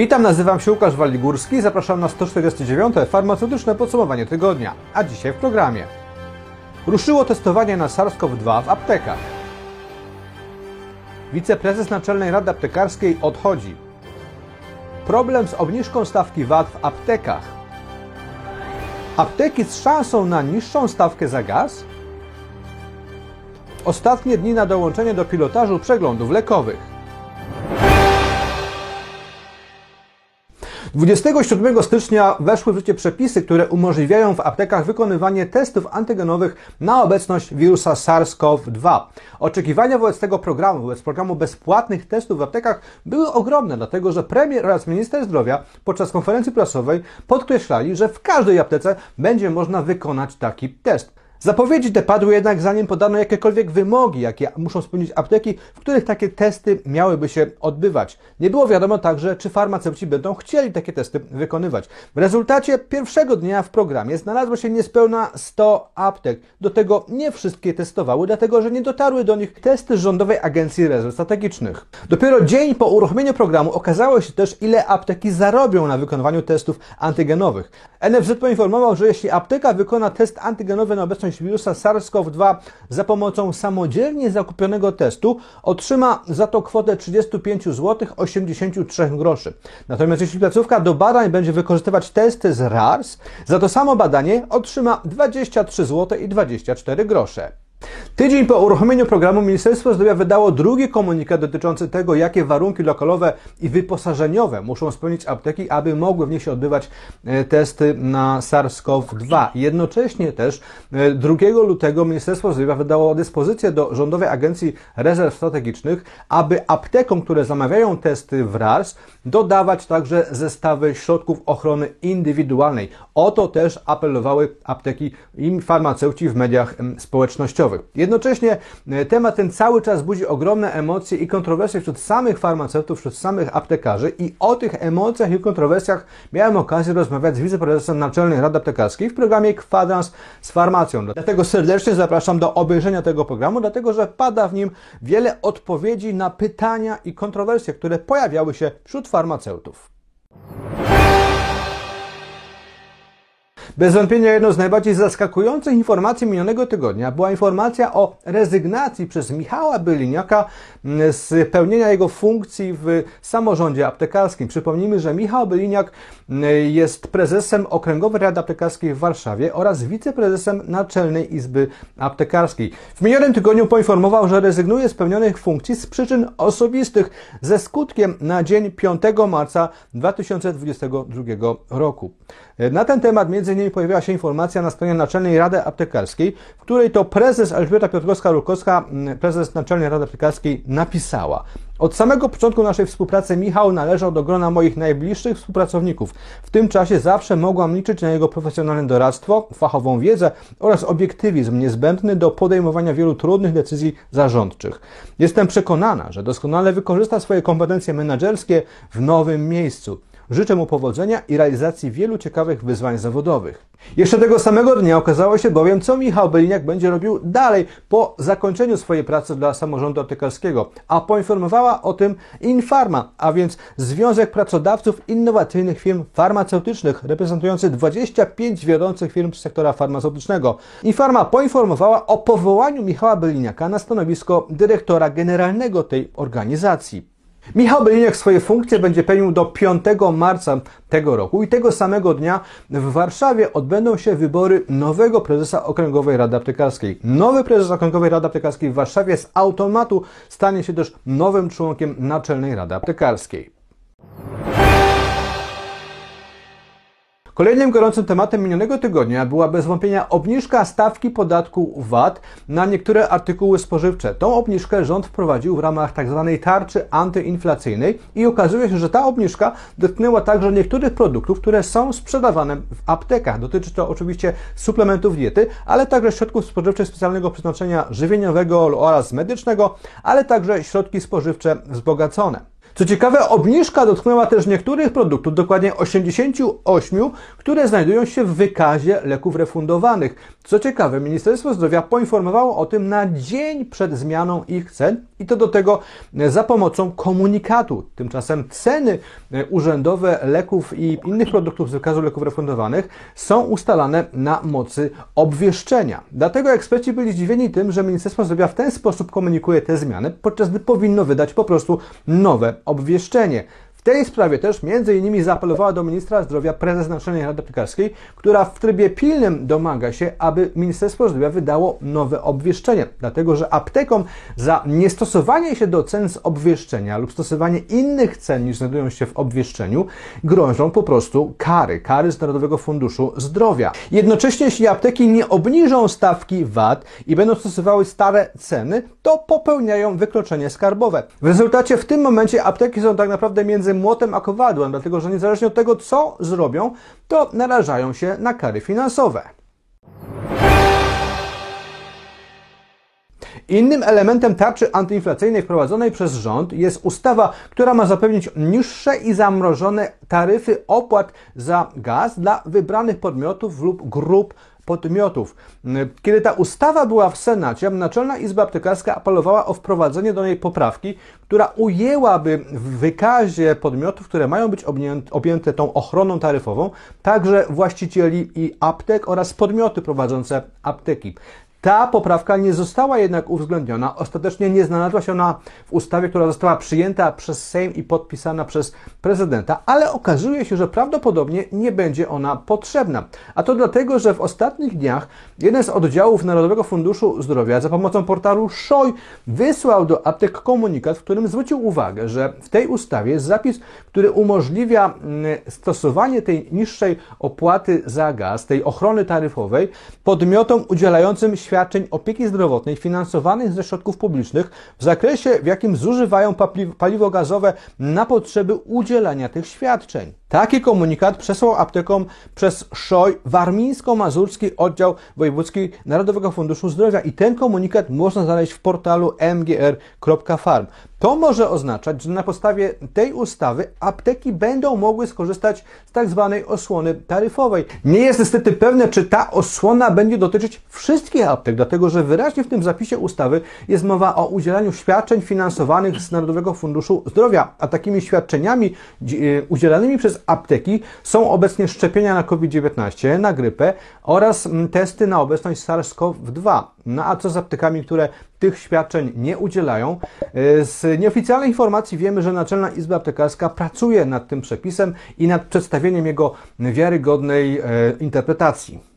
Witam, nazywam się Łukasz Waligórski, zapraszam na 149. farmaceutyczne podsumowanie tygodnia, a dzisiaj w programie. Ruszyło testowanie na SARS-CoV-2 w aptekach. Wiceprezes Naczelnej Rady Aptekarskiej odchodzi. Problem z obniżką stawki VAT w aptekach. Apteki z szansą na niższą stawkę za gaz? Ostatnie dni na dołączenie do pilotażu przeglądów lekowych. 27 stycznia weszły w życie przepisy, które umożliwiają w aptekach wykonywanie testów antygenowych na obecność wirusa SARS-CoV-2. Oczekiwania wobec tego programu, wobec programu bezpłatnych testów w aptekach były ogromne, dlatego że premier oraz minister zdrowia podczas konferencji prasowej podkreślali, że w każdej aptece będzie można wykonać taki test. Zapowiedzi te padły jednak zanim podano jakiekolwiek wymogi, jakie muszą spełnić apteki, w których takie testy miałyby się odbywać. Nie było wiadomo także, czy farmaceuci będą chcieli takie testy wykonywać. W rezultacie pierwszego dnia w programie znalazło się niespełna 100 aptek. Do tego nie wszystkie testowały, dlatego że nie dotarły do nich testy Rządowej Agencji Rezerw Strategicznych. Dopiero dzień po uruchomieniu programu okazało się też, ile apteki zarobią na wykonywaniu testów antygenowych. NFZ poinformował, że jeśli apteka wykona test antygenowy na obecność wirusa SARS-CoV-2 za pomocą samodzielnie zakupionego testu, otrzyma za to kwotę 35 zł 83 groszy. Natomiast jeśli placówka do badań będzie wykorzystywać testy z RARS, za to samo badanie otrzyma 23 zł i 24 grosze. Tydzień po uruchomieniu programu Ministerstwo Zdrowia wydało drugi komunikat dotyczący tego, jakie warunki lokalowe i wyposażeniowe muszą spełnić apteki, aby mogły w nich się odbywać e, testy na SARS-CoV-2. Jednocześnie też 2 e, lutego Ministerstwo Zdrowia wydało dyspozycję do Rządowej Agencji Rezerw Strategicznych, aby aptekom, które zamawiają testy w RARS, dodawać także zestawy środków ochrony indywidualnej. O to też apelowały apteki i farmaceuci w mediach społecznościowych. Jednocześnie e, temat ten cały czas budzi ogromne emocje i kontrowersje wśród samych farmaceutów, wśród samych aptekarzy i o tych emocjach i kontrowersjach miałem okazję rozmawiać z wiceprezesem Naczelnej Rady Aptekarskiej w programie Kwadrans z farmacją. Dlatego serdecznie zapraszam do obejrzenia tego programu, dlatego że pada w nim wiele odpowiedzi na pytania i kontrowersje, które pojawiały się wśród farmaceutów. Bez wątpienia jedną z najbardziej zaskakujących informacji minionego tygodnia była informacja o rezygnacji przez Michała Byliniaka mm, z pełnienia jego funkcji w samorządzie aptekarskim. Przypomnijmy, że Michał Byliniak mm, jest prezesem Okręgowej Rady Aptekarskiej w Warszawie oraz wiceprezesem Naczelnej Izby Aptekarskiej. W minionym tygodniu poinformował, że rezygnuje z pełnionych funkcji z przyczyn osobistych ze skutkiem na dzień 5 marca 2022 roku. Na ten temat między innymi pojawiła się informacja na stronie Naczelnej Rady Aptekarskiej, w której to prezes Elżbieta Piotrkowska-Rukowska, mm, prezes Naczelnej Rady Aptekarskiej napisała od samego początku naszej współpracy Michał należał do grona moich najbliższych współpracowników. W tym czasie zawsze mogłam liczyć na jego profesjonalne doradztwo, fachową wiedzę oraz obiektywizm niezbędny do podejmowania wielu trudnych decyzji zarządczych. Jestem przekonana, że doskonale wykorzysta swoje kompetencje menedżerskie w nowym miejscu. Życzę mu powodzenia i realizacji wielu ciekawych wyzwań zawodowych. Jeszcze tego samego dnia okazało się bowiem, co Michał Beliniak będzie robił dalej po zakończeniu swojej pracy dla samorządu aptekarskiego, a poinformowała o tym Infarma, a więc Związek Pracodawców Innowacyjnych Firm Farmaceutycznych, reprezentujący 25 wiodących firm z sektora farmaceutycznego. Infarma poinformowała o powołaniu Michała Beliniaka na stanowisko dyrektora generalnego tej organizacji. Michał Beliniak swoje funkcje będzie pełnił do 5 marca tego roku i tego samego dnia w Warszawie odbędą się wybory nowego prezesa Okręgowej Rady Aptekarskiej. Nowy prezes Okręgowej Rady Aptekarskiej w Warszawie z automatu stanie się też nowym członkiem Naczelnej Rady Aptekarskiej. Kolejnym gorącym tematem minionego tygodnia była bez wątpienia obniżka stawki podatku VAT na niektóre artykuły spożywcze. Tą obniżkę rząd wprowadził w ramach tzw. Tak tarczy antyinflacyjnej i okazuje się, że ta obniżka dotknęła także niektórych produktów, które są sprzedawane w aptekach. Dotyczy to oczywiście suplementów diety, ale także środków spożywczych specjalnego przeznaczenia żywieniowego oraz medycznego, ale także środki spożywcze wzbogacone. Co ciekawe, obniżka dotknęła też niektórych produktów, dokładnie 88, które znajdują się w wykazie leków refundowanych. Co ciekawe, Ministerstwo Zdrowia poinformowało o tym na dzień przed zmianą ich cen i to do tego za pomocą komunikatu. Tymczasem ceny urzędowe leków i innych produktów z wykazu leków refundowanych są ustalane na mocy obwieszczenia. Dlatego eksperci byli zdziwieni tym, że Ministerstwo Zdrowia w ten sposób komunikuje te zmiany, podczas gdy powinno wydać po prostu nowe obwieszczenie. W tej sprawie też między innymi zaapelowała do ministra zdrowia prezes Naczelnej Rady Aptekarskiej, która w trybie pilnym domaga się, aby Ministerstwo Zdrowia wydało nowe obwieszczenie, dlatego że aptekom za niestosowanie się do cen z obwieszczenia lub stosowanie innych cen niż znajdują się w obwieszczeniu grożą po prostu kary, kary z Narodowego Funduszu Zdrowia. Jednocześnie jeśli apteki nie obniżą stawki VAT i będą stosowały stare ceny, to popełniają wykroczenie skarbowe. W rezultacie w tym momencie apteki są tak naprawdę między młotem a kowadłem, dlatego że niezależnie od tego, co zrobią, to narażają się na kary finansowe. Innym elementem tarczy antyinflacyjnej wprowadzonej przez rząd jest ustawa, która ma zapewnić niższe i zamrożone taryfy opłat za gaz dla wybranych podmiotów lub grup podmiotów. Kiedy ta ustawa była w Senacie, Naczelna Izba Aptekarska apelowała o wprowadzenie do niej poprawki, która ujęłaby w wykazie podmiotów, które mają być objęte tą ochroną taryfową, także właścicieli i aptek oraz podmioty prowadzące apteki. Ta poprawka nie została jednak uwzględniona. Ostatecznie nie znalazła się ona w ustawie, która została przyjęta przez Sejm i podpisana przez prezydenta, ale okazuje się, że prawdopodobnie nie będzie ona potrzebna. A to dlatego, że w ostatnich dniach jeden z oddziałów Narodowego Funduszu Zdrowia za pomocą portalu SZOJ wysłał do aptek komunikat, w którym zwrócił uwagę, że w tej ustawie jest zapis, który umożliwia mm, stosowanie tej niższej opłaty za gaz, tej ochrony taryfowej podmiotom udzielającym świadczeń opieki zdrowotnej finansowanych ze środków publicznych w zakresie, w jakim zużywają paliwo gazowe na potrzeby udzielania tych świadczeń. Taki komunikat przesłał aptekom przez SZOJ Warmińsko-Mazurski Oddział Wojewódzki Narodowego Funduszu Zdrowia i ten komunikat można znaleźć w portalu mgr.farm. To może oznaczać, że na podstawie tej ustawy apteki będą mogły skorzystać z tak zwanej osłony taryfowej. Nie jest niestety pewne, czy ta osłona będzie dotyczyć wszystkich aptek, dlatego że wyraźnie w tym zapisie ustawy jest mowa o udzielaniu świadczeń finansowanych z Narodowego Funduszu Zdrowia, a takimi świadczeniami e, udzielanymi przez apteki są obecnie szczepienia na COVID-19, na grypę oraz mm, testy na obecność SARS-CoV-2. No a co z aptekami, które tych świadczeń nie udzielają? E, z nieoficjalnej informacji wiemy, że Naczelna Izba Aptekarska pracuje nad tym przepisem i nad przedstawieniem jego wiarygodnej e, interpretacji.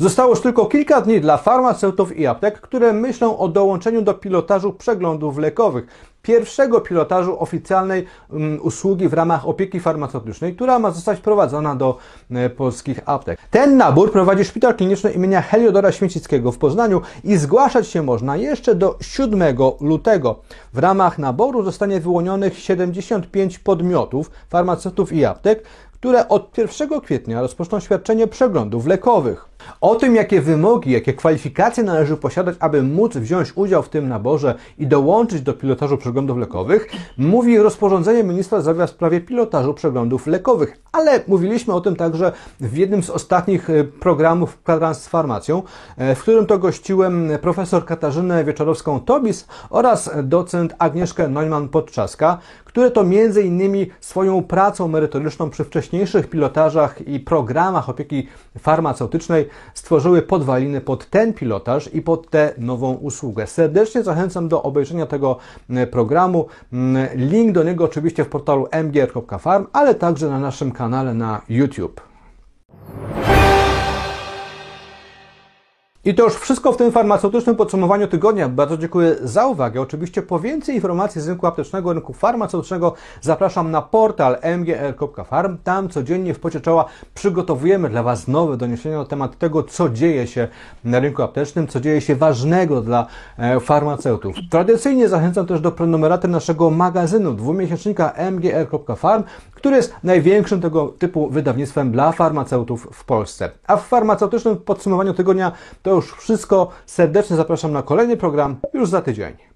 Zostało już tylko kilka dni dla farmaceutów i aptek, które myślą o dołączeniu do pilotażu przeglądów lekowych. Pierwszego pilotażu oficjalnej um, usługi w ramach opieki farmaceutycznej, która ma zostać wprowadzona do e, polskich aptek. Ten nabór prowadzi Szpital Kliniczny imienia Heliodora Święcickiego w Poznaniu i zgłaszać się można jeszcze do 7 lutego. W ramach naboru zostanie wyłonionych 75 podmiotów, farmaceutów i aptek, które od 1 kwietnia rozpoczną świadczenie przeglądów lekowych. O tym, jakie wymogi, jakie kwalifikacje należy posiadać, aby móc wziąć udział w tym naborze i dołączyć do pilotażu przeglądów lekowych, mówi rozporządzenie ministra zdrowia w sprawie pilotażu przeglądów lekowych. Ale mówiliśmy o tym także w jednym z ostatnich e, programów kwadrans z farmacją, e, w którym to gościłem profesor Katarzynę Wieczorowską-Tobis oraz docent Agnieszkę Neumann-Podczaska, które to między innymi swoją pracą merytoryczną przy wcześniejszych pilotażach i programach opieki farmaceutycznej stworzyły podwaliny pod ten pilotaż i pod tę nową usługę. Serdecznie zachęcam do obejrzenia tego programu. Link do niego oczywiście w portalu mgr.farm, ale także na naszym kanale na YouTube. I to już wszystko w tym farmaceutycznym podsumowaniu tygodnia. Bardzo dziękuję za uwagę. Oczywiście po więcej informacji z rynku aptecznego, rynku farmaceutycznego zapraszam na portal mgr.farm. Tam codziennie w pocie czoła przygotowujemy dla Was nowe doniesienia na temat tego, co dzieje się na rynku aptecznym, co dzieje się ważnego dla e, farmaceutów. Tradycyjnie zachęcam też do prenumeraty naszego magazynu dwumiesięcznika mgr.farm, który jest największym tego typu wydawnictwem dla farmaceutów w Polsce. A w farmaceutycznym podsumowaniu tygodnia to już wszystko. Serdecznie zapraszam na kolejny program już za tydzień.